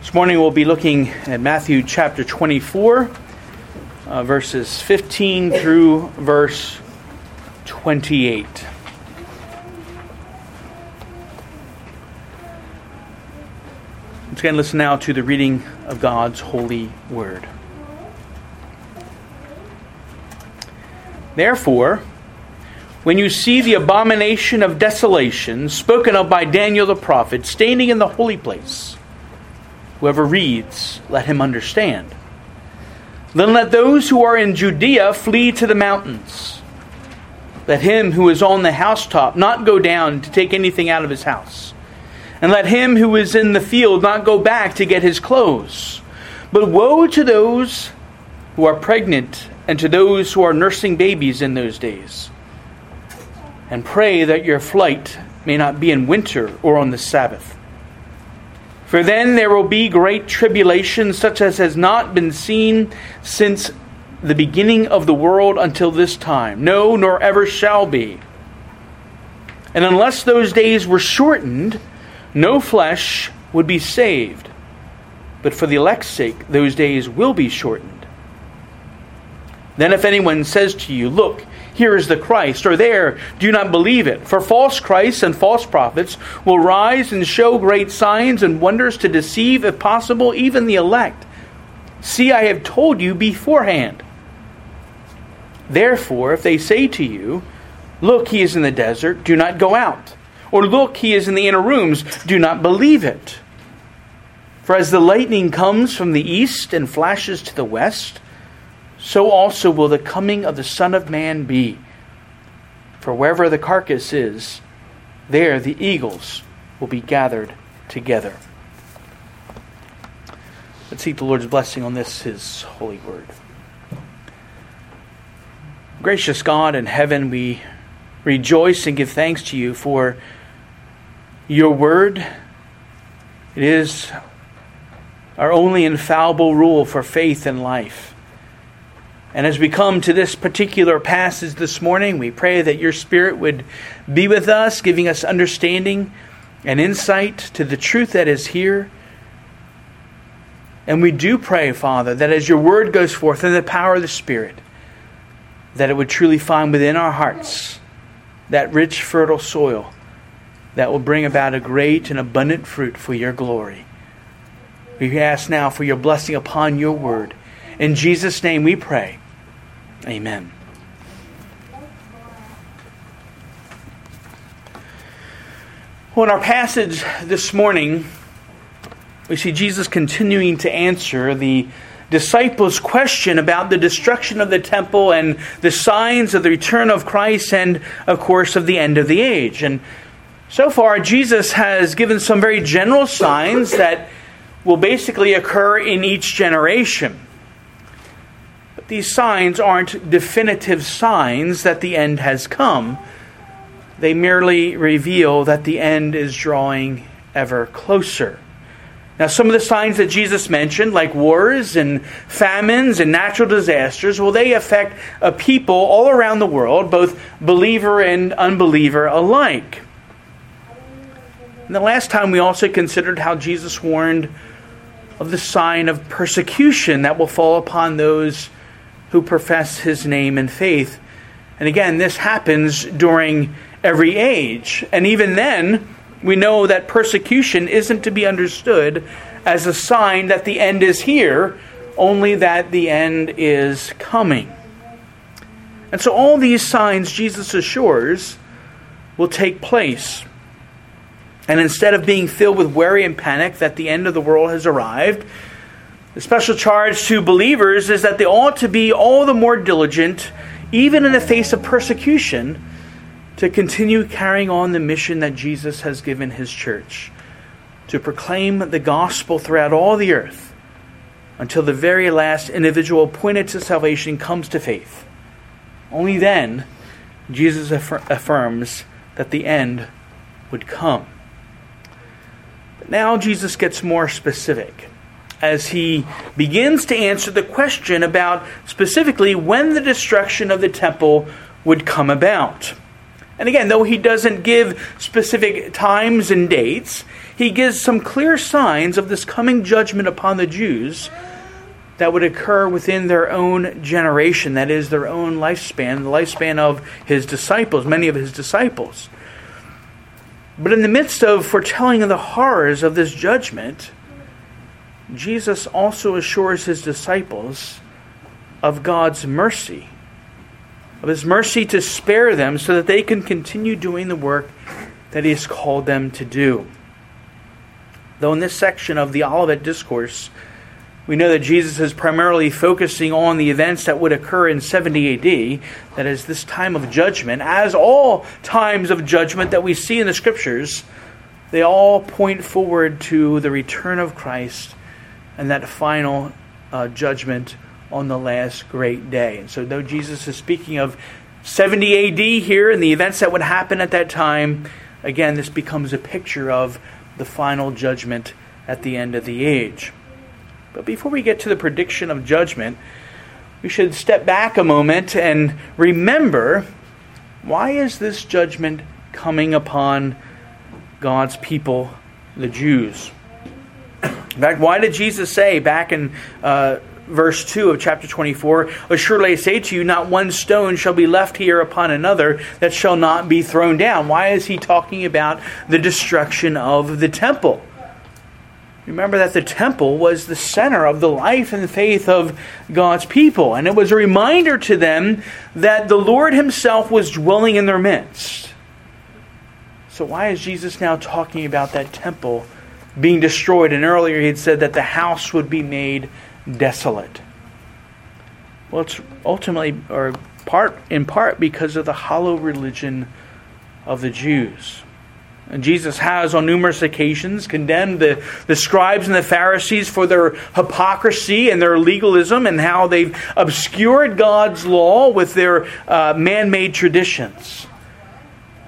This morning we'll be looking at Matthew chapter 24, uh, verses 15 through verse 28. Once again, listen now to the reading of God's holy word. Therefore, when you see the abomination of desolation spoken of by Daniel the prophet standing in the holy place, whoever reads, let him understand. Then let those who are in Judea flee to the mountains. Let him who is on the housetop not go down to take anything out of his house. And let him who is in the field not go back to get his clothes. But woe to those who are pregnant and to those who are nursing babies in those days. And pray that your flight may not be in winter or on the Sabbath. For then there will be great tribulation, such as has not been seen since the beginning of the world until this time. No, nor ever shall be. And unless those days were shortened, no flesh would be saved. But for the elect's sake, those days will be shortened. Then if anyone says to you, Look, here is the Christ, or there, do not believe it. For false Christs and false prophets will rise and show great signs and wonders to deceive, if possible, even the elect. See, I have told you beforehand. Therefore, if they say to you, Look, he is in the desert, do not go out. Or look, he is in the inner rooms, do not believe it. For as the lightning comes from the east and flashes to the west, so also will the coming of the Son of Man be. For wherever the carcass is, there the eagles will be gathered together. Let's seek the Lord's blessing on this, His holy word. Gracious God in heaven, we rejoice and give thanks to you for your word. It is our only infallible rule for faith and life. And as we come to this particular passage this morning, we pray that your Spirit would be with us, giving us understanding and insight to the truth that is here. And we do pray, Father, that as your word goes forth in the power of the Spirit, that it would truly find within our hearts that rich, fertile soil that will bring about a great and abundant fruit for your glory. We ask now for your blessing upon your word. In Jesus' name we pray. Amen. Well, in our passage this morning, we see Jesus continuing to answer the disciples' question about the destruction of the temple and the signs of the return of Christ and, of course, of the end of the age. And so far, Jesus has given some very general signs that will basically occur in each generation these signs aren't definitive signs that the end has come. They merely reveal that the end is drawing ever closer. Now, some of the signs that Jesus mentioned, like wars and famines and natural disasters, will they affect a people all around the world, both believer and unbeliever alike. And the last time we also considered how Jesus warned of the sign of persecution that will fall upon those who profess his name and faith. And again, this happens during every age. And even then, we know that persecution isn't to be understood as a sign that the end is here, only that the end is coming. And so, all these signs, Jesus assures, will take place. And instead of being filled with worry and panic that the end of the world has arrived, the special charge to believers is that they ought to be all the more diligent, even in the face of persecution, to continue carrying on the mission that Jesus has given his church to proclaim the gospel throughout all the earth until the very last individual appointed to salvation comes to faith. Only then Jesus affir- affirms that the end would come. But now Jesus gets more specific as he begins to answer the question about specifically when the destruction of the temple would come about. And again, though he doesn't give specific times and dates, he gives some clear signs of this coming judgment upon the Jews that would occur within their own generation, that is, their own lifespan, the lifespan of his disciples, many of his disciples. But in the midst of foretelling of the horrors of this judgment, Jesus also assures his disciples of God's mercy, of his mercy to spare them so that they can continue doing the work that he has called them to do. Though in this section of the Olivet Discourse, we know that Jesus is primarily focusing on the events that would occur in 70 AD, that is, this time of judgment. As all times of judgment that we see in the Scriptures, they all point forward to the return of Christ and that final uh, judgment on the last great day. And so, though Jesus is speaking of 70 AD here and the events that would happen at that time, again, this becomes a picture of the final judgment at the end of the age. But before we get to the prediction of judgment, we should step back a moment and remember why is this judgment coming upon God's people, the Jews? In fact, why did Jesus say back in uh, verse 2 of chapter 24, Surely I say to you, not one stone shall be left here upon another that shall not be thrown down. Why is he talking about the destruction of the temple? Remember that the temple was the center of the life and faith of God's people. And it was a reminder to them that the Lord Himself was dwelling in their midst. So, why is Jesus now talking about that temple being destroyed? And earlier he had said that the house would be made desolate. Well, it's ultimately, or part in part, because of the hollow religion of the Jews. And Jesus has, on numerous occasions, condemned the, the scribes and the Pharisees for their hypocrisy and their legalism and how they've obscured God's law with their uh, man made traditions.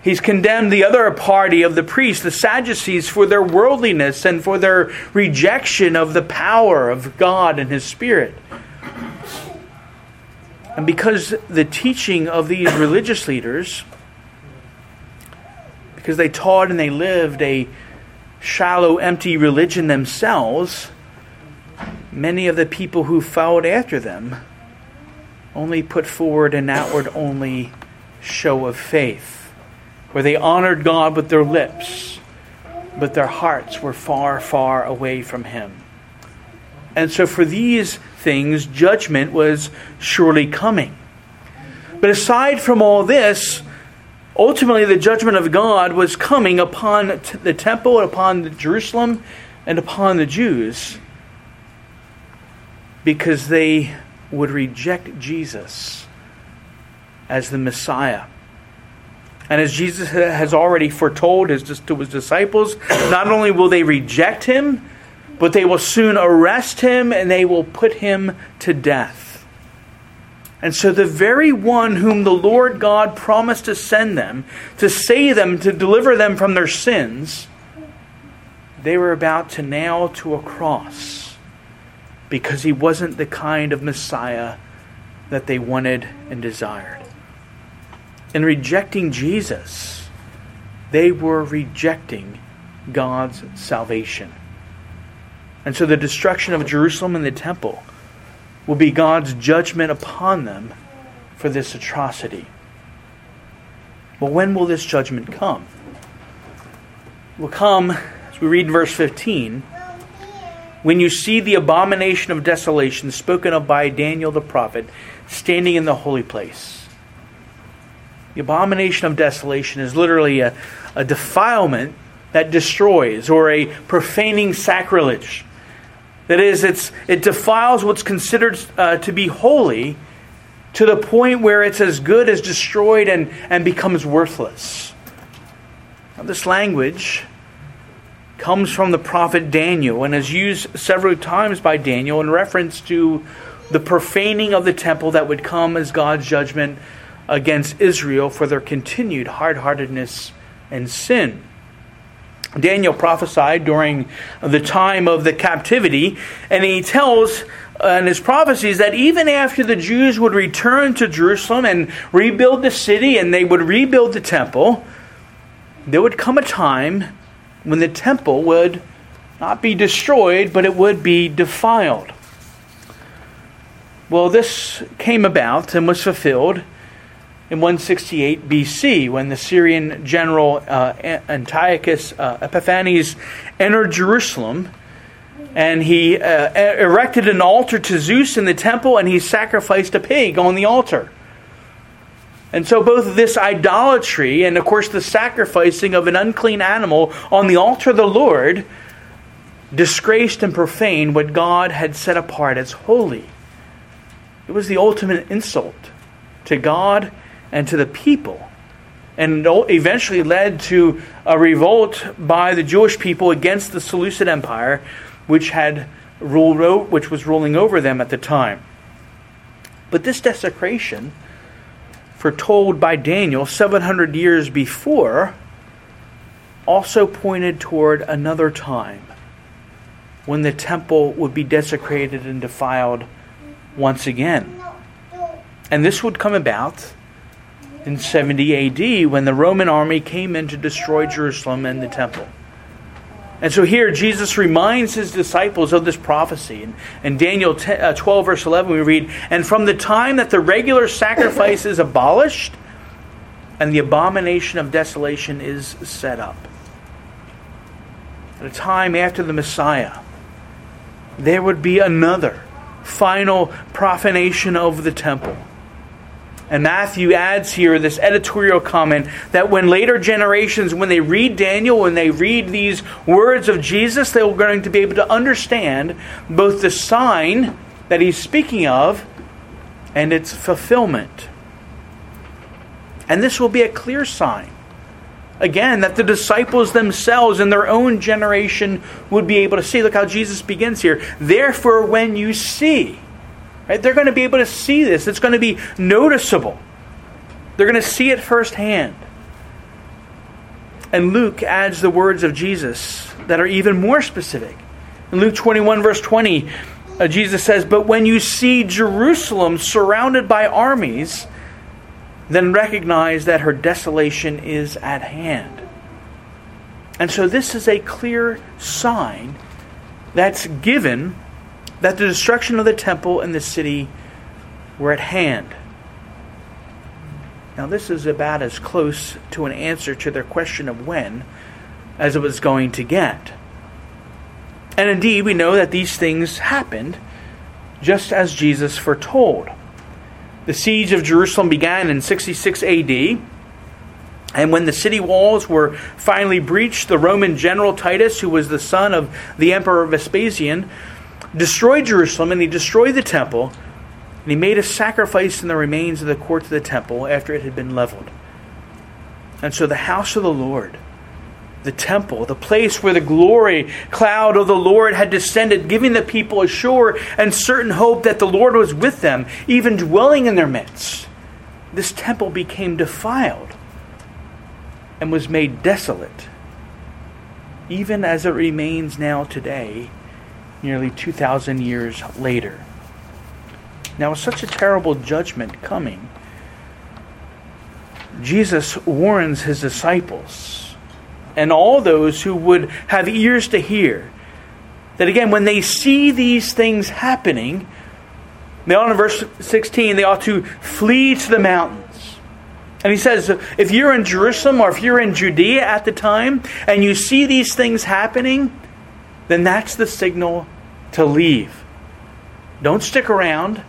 He's condemned the other party of the priests, the Sadducees, for their worldliness and for their rejection of the power of God and His Spirit. And because the teaching of these religious leaders, because they taught and they lived a shallow, empty religion themselves, many of the people who followed after them only put forward an outward only show of faith where they honored God with their lips, but their hearts were far, far away from Him. And so, for these things, judgment was surely coming. But aside from all this, ultimately the judgment of God was coming upon the temple, upon Jerusalem, and upon the Jews because they would reject Jesus as the Messiah. And as Jesus has already foretold his, to his disciples, not only will they reject him, but they will soon arrest him and they will put him to death. And so, the very one whom the Lord God promised to send them, to save them, to deliver them from their sins, they were about to nail to a cross because he wasn't the kind of Messiah that they wanted and desired in rejecting Jesus, they were rejecting God's salvation. And so the destruction of Jerusalem and the temple will be God's judgment upon them for this atrocity. Well, when will this judgment come? It will come, as we read in verse 15, when you see the abomination of desolation spoken of by Daniel the prophet standing in the holy place. The abomination of desolation is literally a, a defilement that destroys or a profaning sacrilege. That is, it's, it defiles what's considered uh, to be holy to the point where it's as good as destroyed and, and becomes worthless. Now, this language comes from the prophet Daniel and is used several times by Daniel in reference to the profaning of the temple that would come as God's judgment against Israel for their continued hard heartedness and sin. Daniel prophesied during the time of the captivity, and he tells in his prophecies that even after the Jews would return to Jerusalem and rebuild the city and they would rebuild the temple, there would come a time when the temple would not be destroyed, but it would be defiled. Well, this came about and was fulfilled in 168 BC when the Syrian general uh, Antiochus uh, Epiphanes entered Jerusalem and he uh, erected an altar to Zeus in the temple and he sacrificed a pig on the altar. And so, both this idolatry and, of course, the sacrificing of an unclean animal on the altar of the Lord disgraced and profaned what God had set apart as holy. It was the ultimate insult to God and to the people. And eventually led to a revolt by the Jewish people against the Seleucid Empire, which had ruled, which was ruling over them at the time. But this desecration, foretold by Daniel 700 years before, also pointed toward another time when the temple would be desecrated and defiled once again. And this would come about in 70 AD when the Roman army came in to destroy Jerusalem and the temple. And so here Jesus reminds his disciples of this prophecy. In, in Daniel 10, uh, 12, verse 11, we read, And from the time that the regular sacrifice is abolished, and the abomination of desolation is set up. At a time after the Messiah, there would be another final profanation of the temple and Matthew adds here this editorial comment that when later generations, when they read Daniel, when they read these words of Jesus, they're going to be able to understand both the sign that he's speaking of and its fulfillment. And this will be a clear sign. Again, that the disciples themselves in their own generation would be able to see. Look how Jesus begins here. Therefore, when you see, Right? They're going to be able to see this. It's going to be noticeable. They're going to see it firsthand. And Luke adds the words of Jesus that are even more specific. In Luke 21, verse 20, uh, Jesus says, But when you see Jerusalem surrounded by armies, then recognize that her desolation is at hand. And so this is a clear sign that's given that the destruction of the temple and the city were at hand. Now, this is about as close to an answer to their question of when as it was going to get. And indeed, we know that these things happened just as Jesus foretold. The siege of Jerusalem began in 66 AD. And when the city walls were finally breached, the Roman general Titus, who was the son of the Emperor Vespasian, destroyed Jerusalem and he destroyed the temple, and he made a sacrifice in the remains of the courts of the temple after it had been leveled. And so the house of the Lord, the temple, the place where the glory cloud of the Lord had descended, giving the people a sure and certain hope that the Lord was with them, even dwelling in their midst, this temple became defiled and was made desolate, even as it remains now today nearly 2,000 years later. Now, with such a terrible judgment coming, Jesus warns his disciples and all those who would have ears to hear that again, when they see these things happening, they ought in verse 16, they ought to flee to the mountains. And he says, if you're in Jerusalem or if you're in Judea at the time and you see these things happening, then that's the signal to leave. Don't stick around.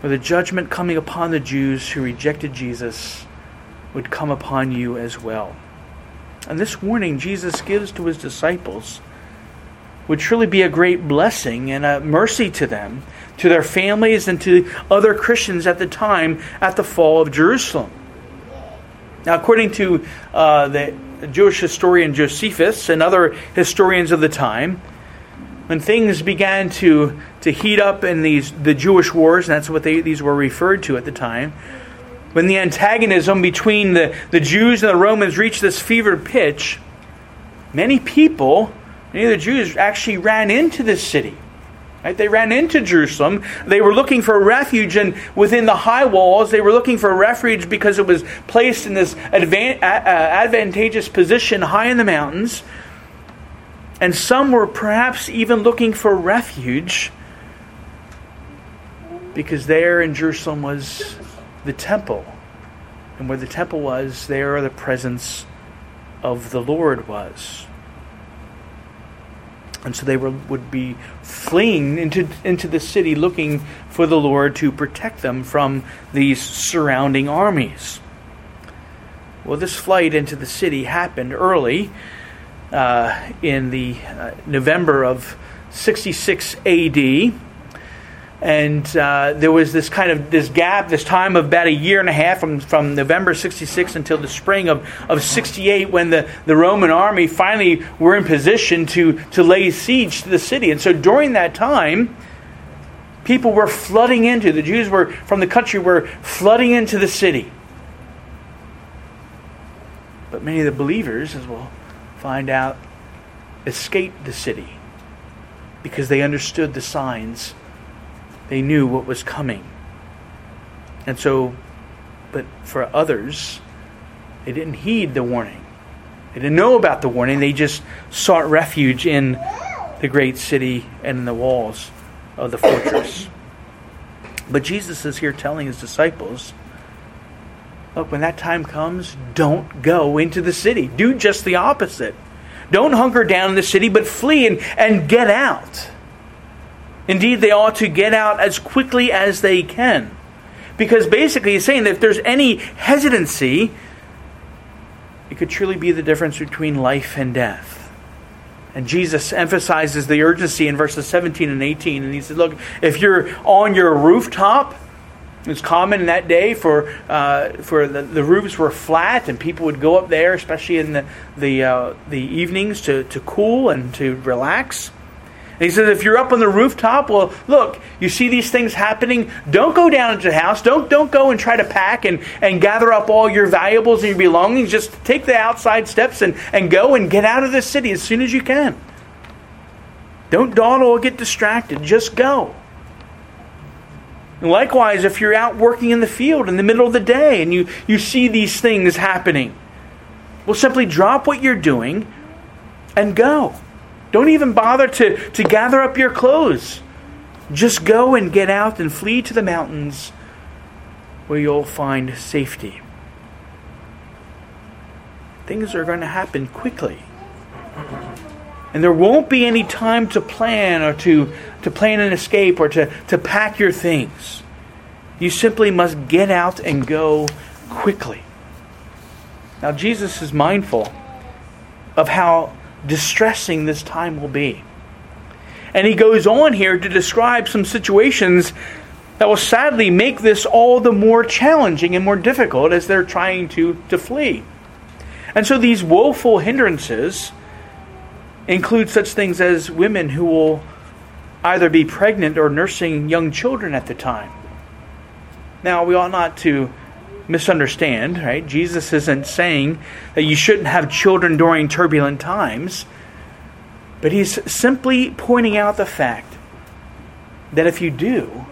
For the judgment coming upon the Jews who rejected Jesus would come upon you as well. And this warning Jesus gives to his disciples would truly be a great blessing and a mercy to them, to their families, and to other Christians at the time at the fall of Jerusalem. Now, according to uh, the Jewish historian Josephus and other historians of the time, when things began to, to heat up in these the Jewish wars, and that's what they, these were referred to at the time, when the antagonism between the, the Jews and the Romans reached this fevered pitch, many people, many of the Jews actually ran into this city Right? They ran into Jerusalem. They were looking for refuge, and within the high walls, they were looking for refuge because it was placed in this advan- advantageous position high in the mountains. And some were perhaps even looking for refuge because there in Jerusalem was the temple. And where the temple was, there the presence of the Lord was. And so they were, would be fleeing into, into the city looking for the Lord to protect them from these surrounding armies. Well, this flight into the city happened early uh, in the uh, November of 66 AD and uh, there was this kind of this gap, this time of about a year and a half from, from November 66 until the spring of, of 68 when the, the Roman army finally were in position to, to lay siege to the city. And so during that time, people were flooding into, the Jews were from the country were flooding into the city. But many of the believers, as we'll find out, escaped the city because they understood the signs they knew what was coming. And so, but for others, they didn't heed the warning. They didn't know about the warning. They just sought refuge in the great city and in the walls of the fortress. But Jesus is here telling his disciples look, when that time comes, don't go into the city. Do just the opposite. Don't hunker down in the city, but flee and, and get out. Indeed, they ought to get out as quickly as they can. Because basically, he's saying that if there's any hesitancy, it could truly be the difference between life and death. And Jesus emphasizes the urgency in verses 17 and 18. And he says, Look, if you're on your rooftop, it's common in that day for uh, for the, the roofs were flat and people would go up there, especially in the the, uh, the evenings, to, to cool and to relax. And he says, if you're up on the rooftop, well, look, you see these things happening. Don't go down into the house. Don't, don't go and try to pack and, and gather up all your valuables and your belongings. Just take the outside steps and, and go and get out of the city as soon as you can. Don't dawdle or get distracted. Just go. And likewise, if you're out working in the field in the middle of the day and you, you see these things happening, well, simply drop what you're doing and go. Don't even bother to, to gather up your clothes. Just go and get out and flee to the mountains where you'll find safety. Things are going to happen quickly. And there won't be any time to plan or to, to plan an escape or to, to pack your things. You simply must get out and go quickly. Now, Jesus is mindful of how distressing this time will be. And he goes on here to describe some situations that will sadly make this all the more challenging and more difficult as they're trying to, to flee. And so these woeful hindrances include such things as women who will either be pregnant or nursing young children at the time. Now, we ought not to misunderstand, right? Jesus isn't saying that you shouldn't have children during turbulent times, but he's simply pointing out the fact that if you do,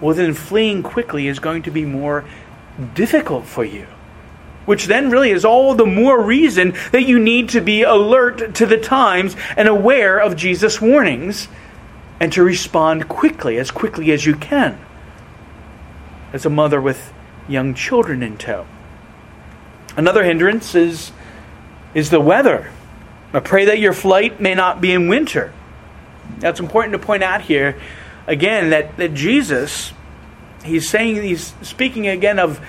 well, then fleeing quickly is going to be more difficult for you. Which then really is all the more reason that you need to be alert to the times and aware of Jesus' warnings and to respond quickly, as quickly as you can. As a mother with young children in tow. Another hindrance is, is the weather. I pray that your flight may not be in winter. Now, it's important to point out here, again, that, that Jesus, he's saying, he's speaking again of,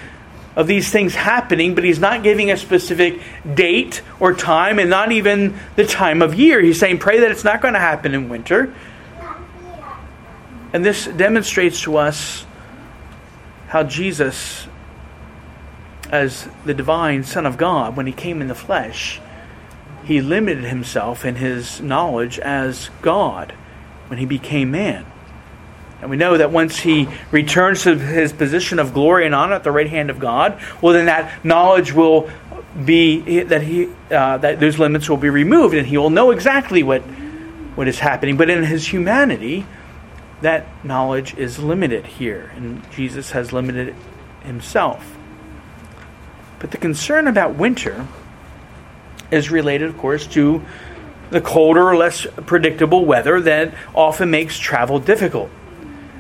of these things happening, but he's not giving a specific date or time, and not even the time of year. He's saying, pray that it's not going to happen in winter. And this demonstrates to us how Jesus as the divine Son of God, when he came in the flesh, he limited himself in his knowledge as God when he became man. And we know that once he returns to his position of glory and honor at the right hand of God, well, then that knowledge will be that he uh, that those limits will be removed, and he will know exactly what what is happening. But in his humanity, that knowledge is limited here, and Jesus has limited it himself. But the concern about winter is related, of course, to the colder, less predictable weather that often makes travel difficult.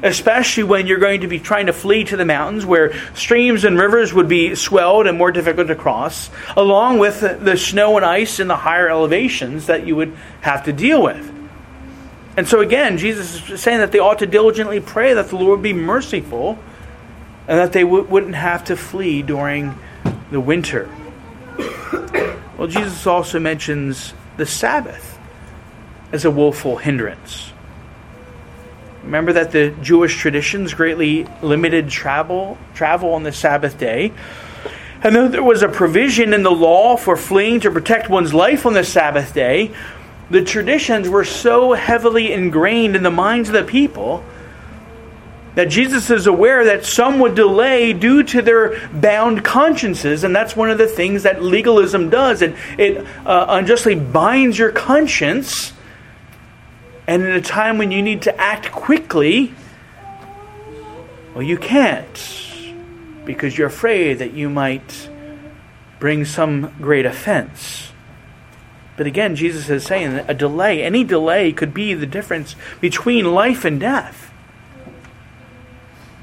Especially when you're going to be trying to flee to the mountains where streams and rivers would be swelled and more difficult to cross, along with the snow and ice in the higher elevations that you would have to deal with. And so, again, Jesus is saying that they ought to diligently pray that the Lord would be merciful and that they w- wouldn't have to flee during the winter. Well, Jesus also mentions the Sabbath as a woeful hindrance. Remember that the Jewish traditions greatly limited travel travel on the Sabbath day. And though there was a provision in the law for fleeing to protect one's life on the Sabbath day, the traditions were so heavily ingrained in the minds of the people that Jesus is aware that some would delay due to their bound consciences, and that's one of the things that legalism does. It, it uh, unjustly binds your conscience, and in a time when you need to act quickly, well, you can't because you're afraid that you might bring some great offense. But again, Jesus is saying a delay, any delay, could be the difference between life and death.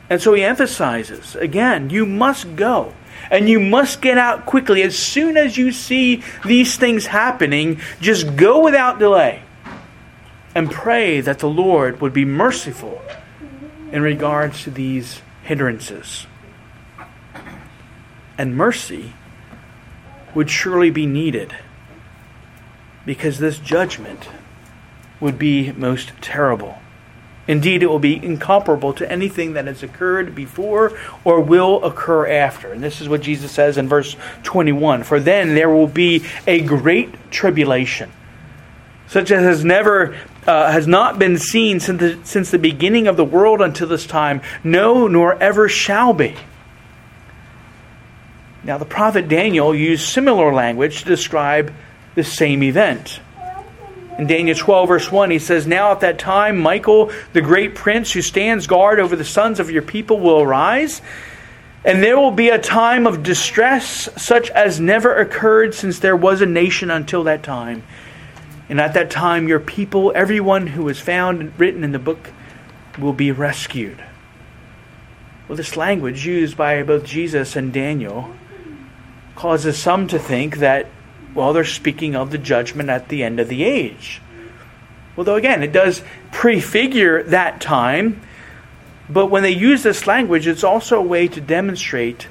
And so he emphasizes again, you must go. And you must get out quickly. As soon as you see these things happening, just go without delay and pray that the Lord would be merciful in regards to these hindrances. And mercy would surely be needed because this judgment would be most terrible. Indeed, it will be incomparable to anything that has occurred before or will occur after. And this is what Jesus says in verse 21 For then there will be a great tribulation, such as has never. Uh, has not been seen since the, since the beginning of the world until this time, no, nor ever shall be. Now, the prophet Daniel used similar language to describe the same event. In Daniel 12, verse 1, he says, Now at that time, Michael, the great prince who stands guard over the sons of your people, will arise, and there will be a time of distress such as never occurred since there was a nation until that time. And at that time, your people, everyone who is found and written in the book, will be rescued. Well, this language used by both Jesus and Daniel causes some to think that well, they're speaking of the judgment at the end of the age. Although, again, it does prefigure that time, but when they use this language, it's also a way to demonstrate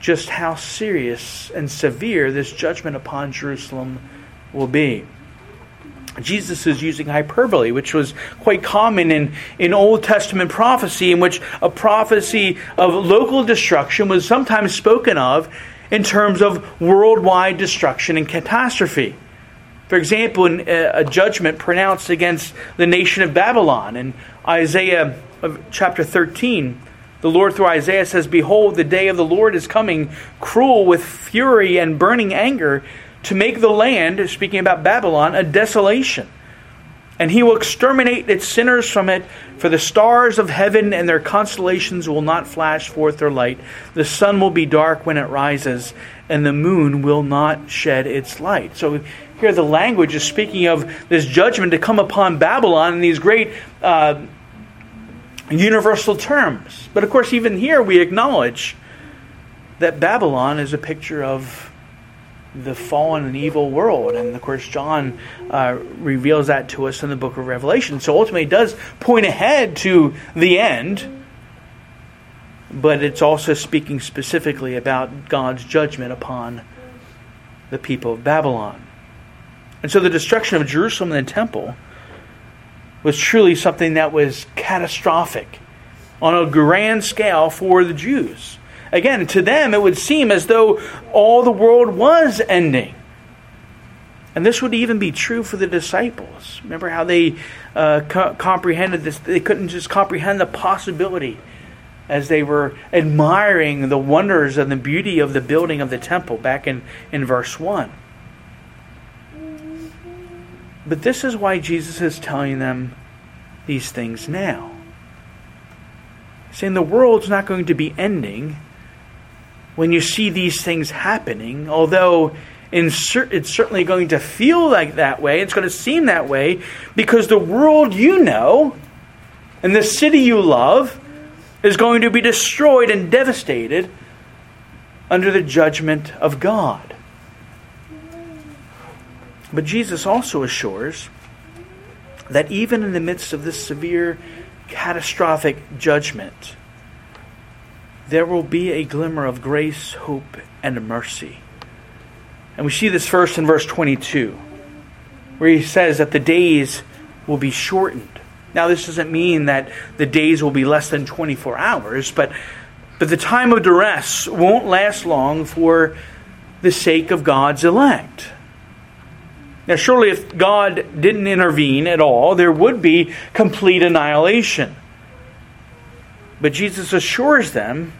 just how serious and severe this judgment upon Jerusalem will be. Jesus is using hyperbole, which was quite common in, in Old Testament prophecy, in which a prophecy of local destruction was sometimes spoken of in terms of worldwide destruction and catastrophe. For example, in uh, a judgment pronounced against the nation of Babylon in Isaiah chapter 13, the Lord through Isaiah says, Behold, the day of the Lord is coming, cruel with fury and burning anger, to make the land, speaking about Babylon, a desolation and he will exterminate its sinners from it, for the stars of heaven and their constellations will not flash forth their light. The sun will be dark when it rises, and the moon will not shed its light. So here the language is speaking of this judgment to come upon Babylon in these great uh, universal terms. But of course, even here we acknowledge that Babylon is a picture of the fallen and evil world. And of course, John uh, reveals that to us in the book of Revelation. So ultimately, it does point ahead to the end, but it's also speaking specifically about God's judgment upon the people of Babylon. And so the destruction of Jerusalem and the temple was truly something that was catastrophic on a grand scale for the Jews. Again, to them, it would seem as though all the world was ending. And this would even be true for the disciples. Remember how they uh, co- comprehended this? They couldn't just comprehend the possibility as they were admiring the wonders and the beauty of the building of the temple back in, in verse 1. But this is why Jesus is telling them these things now. saying the world's not going to be ending when you see these things happening, although cer- it's certainly going to feel like that way, it's going to seem that way, because the world you know and the city you love is going to be destroyed and devastated under the judgment of God. But Jesus also assures that even in the midst of this severe, catastrophic judgment, there will be a glimmer of grace, hope, and mercy. And we see this first in verse 22, where he says that the days will be shortened. Now, this doesn't mean that the days will be less than 24 hours, but, but the time of duress won't last long for the sake of God's elect. Now, surely if God didn't intervene at all, there would be complete annihilation. But Jesus assures them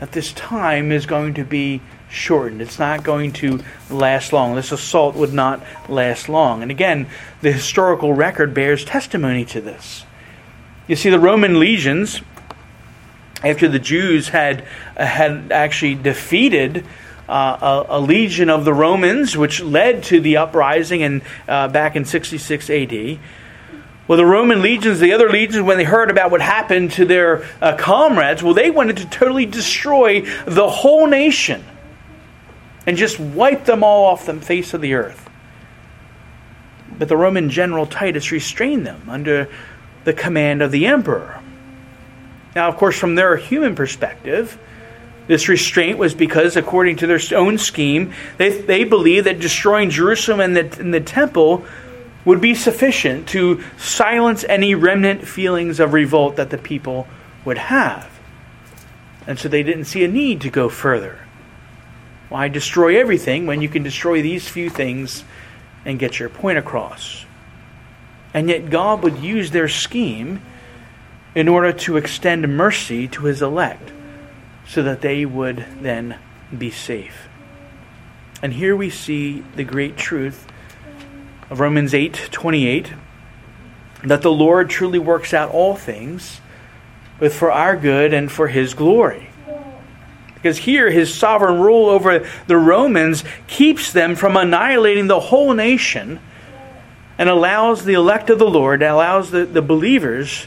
that this time is going to be shortened. It's not going to last long. This assault would not last long. And again, the historical record bears testimony to this. You see, the Roman legions, after the Jews had, had actually defeated uh, a, a, legion of the Romans, which led to the uprising in, uh, back in 66 AD. Well, the Roman legions, the other legions, when they heard about what happened to their uh, comrades, well, they wanted to totally destroy the whole nation and just wipe them all off the face of the earth. But the Roman general Titus restrained them under the command of the emperor. Now, of course, from their human perspective, this restraint was because, according to their own scheme, they, they believed that destroying Jerusalem and the, and the temple would be sufficient to silence any remnant feelings of revolt that the people would have. And so they didn't see a need to go further. Why destroy everything when you can destroy these few things and get your point across? And yet God would use their scheme in order to extend mercy to his elect so that they would then be safe. And here we see the great truth of Romans 8:28 that the Lord truly works out all things both for our good and for his glory. Because here his sovereign rule over the Romans keeps them from annihilating the whole nation and allows the elect of the Lord, allows the, the believers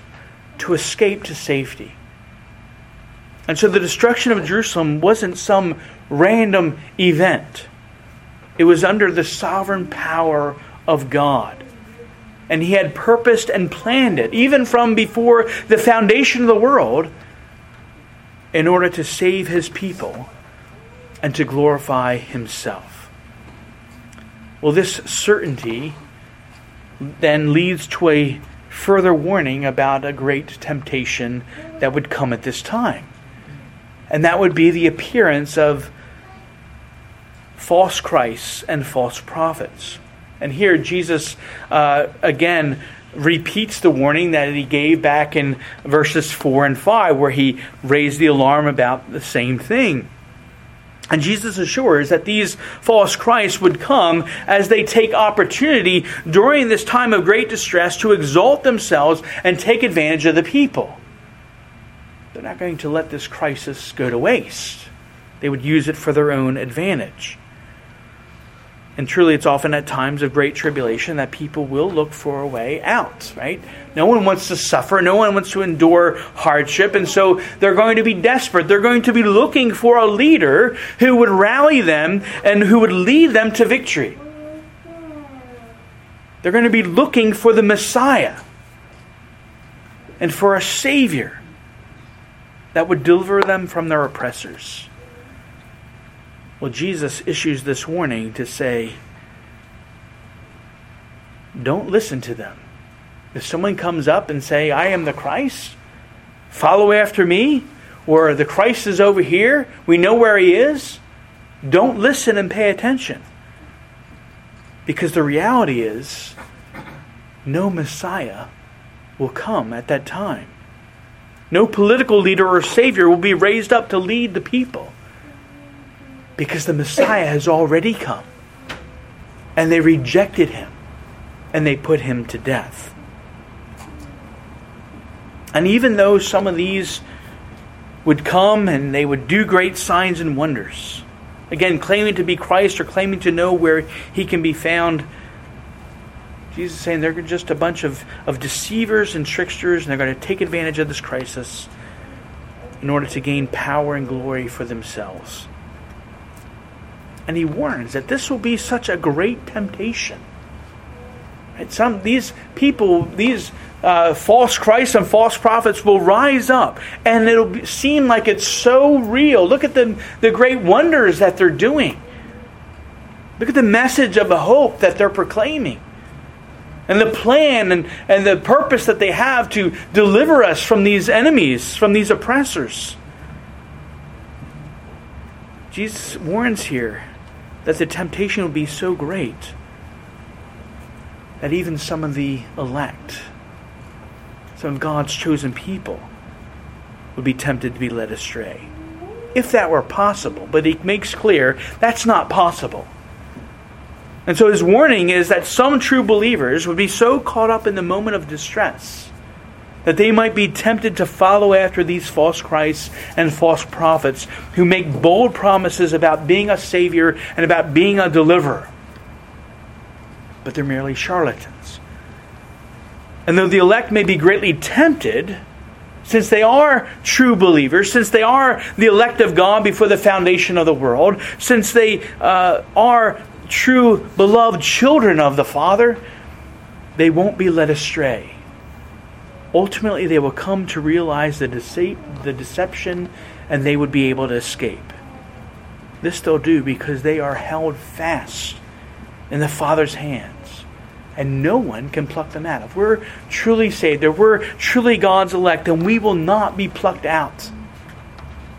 to escape to safety. And so the destruction of Jerusalem wasn't some random event, it was under the sovereign power of God. And He had purposed and planned it, even from before the foundation of the world, in order to save His people and to glorify Himself. Well, this certainty then leads to a further warning about a great temptation that would come at this time and that would be the appearance of false Christs and false prophets. And here Jesus uh, again repeats the warning that he gave back in verses 4 and 5, where he raised the alarm about the same thing. And Jesus assures that these false Christs would come as they take opportunity during this time of great distress to exalt themselves and take advantage of the people. They're not going to let this crisis go to waste. They would use it for their own advantage. And truly, it's often at times of great tribulation that people will look for a way out, right? No one wants to suffer. No one wants to endure hardship. And so they're going to be desperate. They're going to be looking for a leader who would rally them and who would lead them to victory. They're going to be looking for the Messiah and for a Savior that would deliver them from their oppressors. Well, Jesus issues this warning to say, don't listen to them. If someone comes up and say, I am the Christ, follow after me, or the Christ is over here, we know where he is, don't listen and pay attention. Because the reality is, no Messiah will come at that time. No political leader or savior will be raised up to lead the people because the Messiah has already come. And they rejected him and they put him to death. And even though some of these would come and they would do great signs and wonders. Again, claiming to be Christ or claiming to know where he can be found. Jesus is saying they're just a bunch of, of deceivers and tricksters, and they're going to take advantage of this crisis in order to gain power and glory for themselves. And he warns that this will be such a great temptation. Right? Some these people, these uh, false Christs and false prophets will rise up, and it'll be, seem like it's so real. Look at the the great wonders that they're doing. Look at the message of a hope that they're proclaiming and the plan and, and the purpose that they have to deliver us from these enemies, from these oppressors. Jesus warns here that the temptation would be so great that even some of the elect, some of God's chosen people, would be tempted to be led astray. If that were possible, but he makes clear that's not possible. And so his warning is that some true believers would be so caught up in the moment of distress that they might be tempted to follow after these false Christs and false prophets who make bold promises about being a Savior and about being a deliverer. But they're merely charlatans. And though the elect may be greatly tempted, since they are true believers, since they are the elect of God before the foundation of the world, since they uh, are true beloved children of the Father, they won't be led astray. Ultimately, they will come to realize the, dece- the deception and they would be able to escape. This they'll do because they are held fast in the Father's hands. And no one can pluck them out. If we're truly saved, if we're truly God's elect, then we will not be plucked out.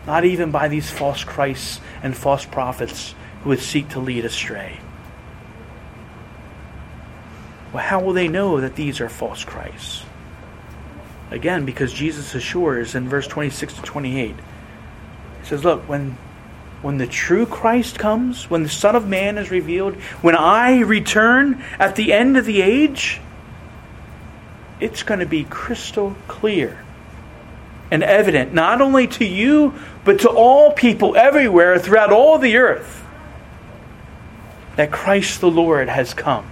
Not even by these false Christs and false prophets who would seek to lead astray. Well, how will they know that these are false Christs? Again, because Jesus assures in verse 26 to 28, He says, Look, when, when the true Christ comes, when the Son of Man is revealed, when I return at the end of the age, it's going to be crystal clear and evident, not only to you, but to all people everywhere throughout all the earth, that Christ the Lord has come.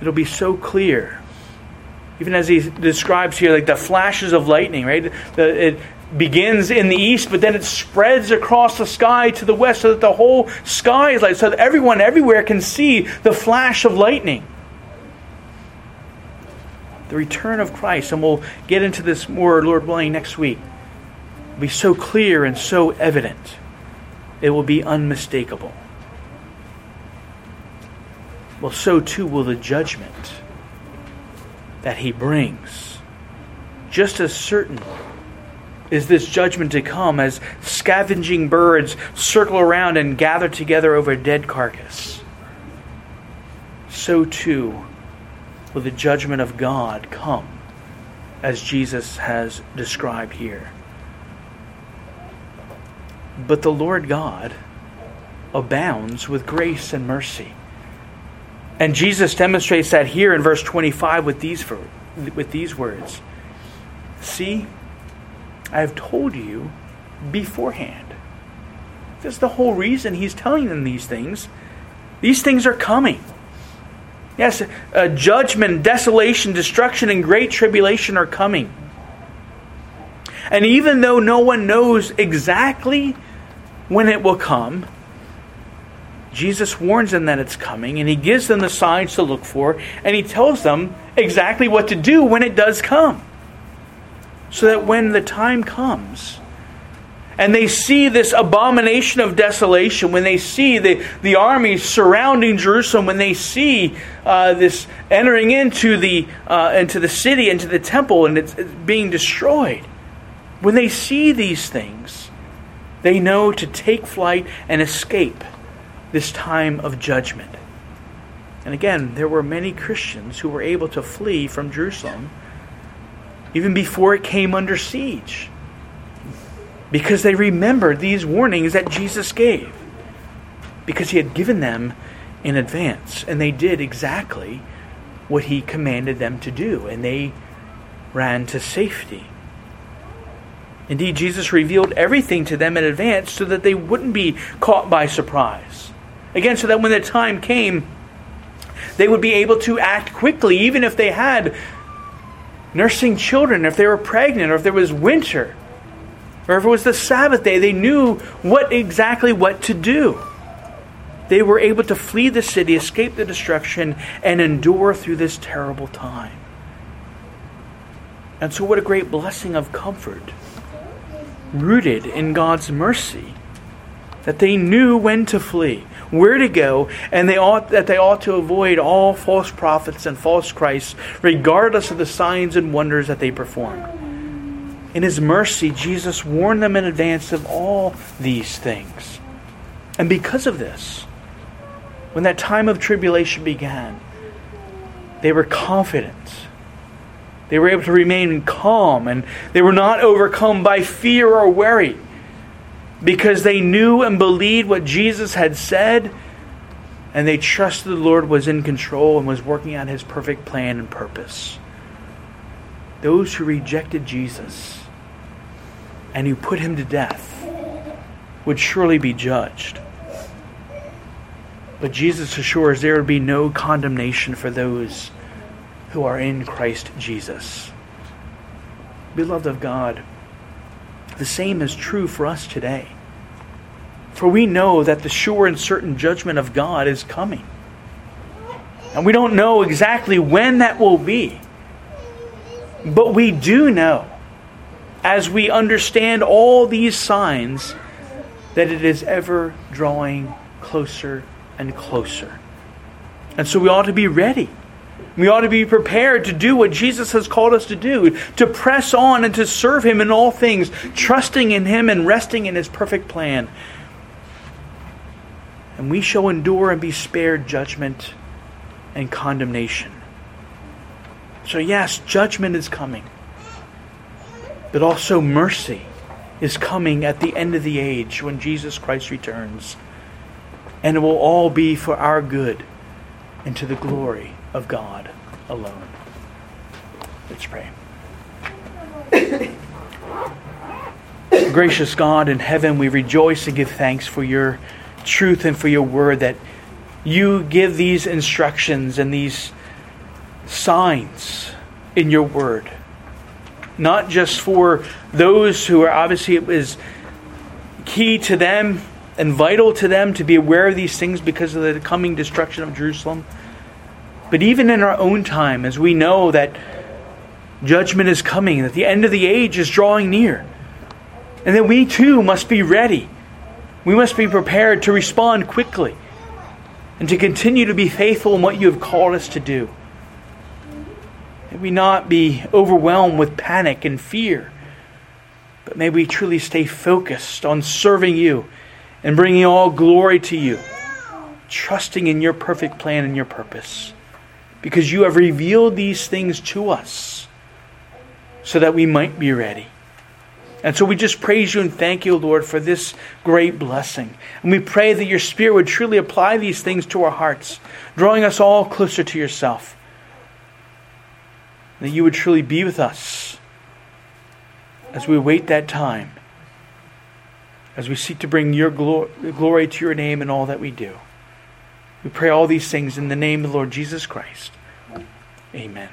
It'll be so clear. Even as he describes here, like the flashes of lightning, right? The, it begins in the east, but then it spreads across the sky to the west so that the whole sky is light, so that everyone everywhere can see the flash of lightning. The return of Christ, and we'll get into this more, Lord willing, next week, will be so clear and so evident. It will be unmistakable well, so too will the judgment that he brings. Just as certain is this judgment to come as scavenging birds circle around and gather together over a dead carcass. So too will the judgment of God come, as Jesus has described here. But the Lord God abounds with grace and mercy. And Jesus demonstrates that here in verse 25 with these, with these words See, I have told you beforehand. That's the whole reason he's telling them these things. These things are coming. Yes, uh, judgment, desolation, destruction, and great tribulation are coming. And even though no one knows exactly when it will come, Jesus warns them that it's coming, and he gives them the signs to look for, and he tells them exactly what to do when it does come. So that when the time comes, and they see this abomination of desolation, when they see the, the armies surrounding Jerusalem, when they see uh, this entering into the, uh, into the city, into the temple, and it's, it's being destroyed, when they see these things, they know to take flight and escape this time of judgment. And again, there were many Christians who were able to flee from Jerusalem even before it came under siege because they remembered these warnings that Jesus gave because he had given them in advance and they did exactly what he commanded them to do and they ran to safety. Indeed, Jesus revealed everything to them in advance so that they wouldn't be caught by surprise. Again, so that when the time came, they would be able to act quickly, even if they had nursing children, if they were pregnant, or if there was winter, or if it was the Sabbath day. They knew what exactly what to do. They were able to flee the city, escape the destruction, and endure through this terrible time. And so, what a great blessing of comfort, rooted in God's mercy, that they knew when to flee, where to go, and they ought, that they ought to avoid all false prophets and false Christs, regardless of the signs and wonders that they performed. In His mercy, Jesus warned them in advance of all these things. And because of this, when that time of tribulation began, they were confident. They were able to remain calm and they were not overcome by fear or worry because they knew and believed what Jesus had said, and they trusted the Lord was in control and was working out his perfect plan and purpose. Those who rejected Jesus and who put him to death would surely be judged. But Jesus assures there would be no condemnation for those who are in Christ Jesus. Beloved of God, the same is true for us today. For we know that the sure and certain judgment of God is coming. And we don't know exactly when that will be. But we do know, as we understand all these signs, that it is ever drawing closer and closer. And so we ought to be ready. We ought to be prepared to do what Jesus has called us to do, to press on and to serve Him in all things, trusting in Him and resting in His perfect plan and we shall endure and be spared judgment and condemnation. So, yes, judgment is coming, but also mercy is coming at the end of the age when Jesus Christ returns. And it will all be for our good and to the glory of God alone. Let's pray. Gracious God in heaven, we rejoice and give thanks for your truth and for your word that you give these instructions and these signs in your word. Not just for those who are obviously it was key to them and vital to them to be aware of these things because of the coming destruction of Jerusalem, but even in our own time, as we know that judgment is coming, that the end of the age is drawing near, and that we too must be ready we must be prepared to respond quickly and to continue to be faithful in what you have called us to do. May we not be overwhelmed with panic and fear, but may we truly stay focused on serving you and bringing all glory to you, trusting in your perfect plan and your purpose, because you have revealed these things to us so that we might be ready. And so we just praise you and thank you, Lord, for this great blessing. And we pray that your Spirit would truly apply these things to our hearts, drawing us all closer to yourself. That you would truly be with us as we wait that time, as we seek to bring your glory to your name in all that we do. We pray all these things in the name of the Lord Jesus Christ. Amen.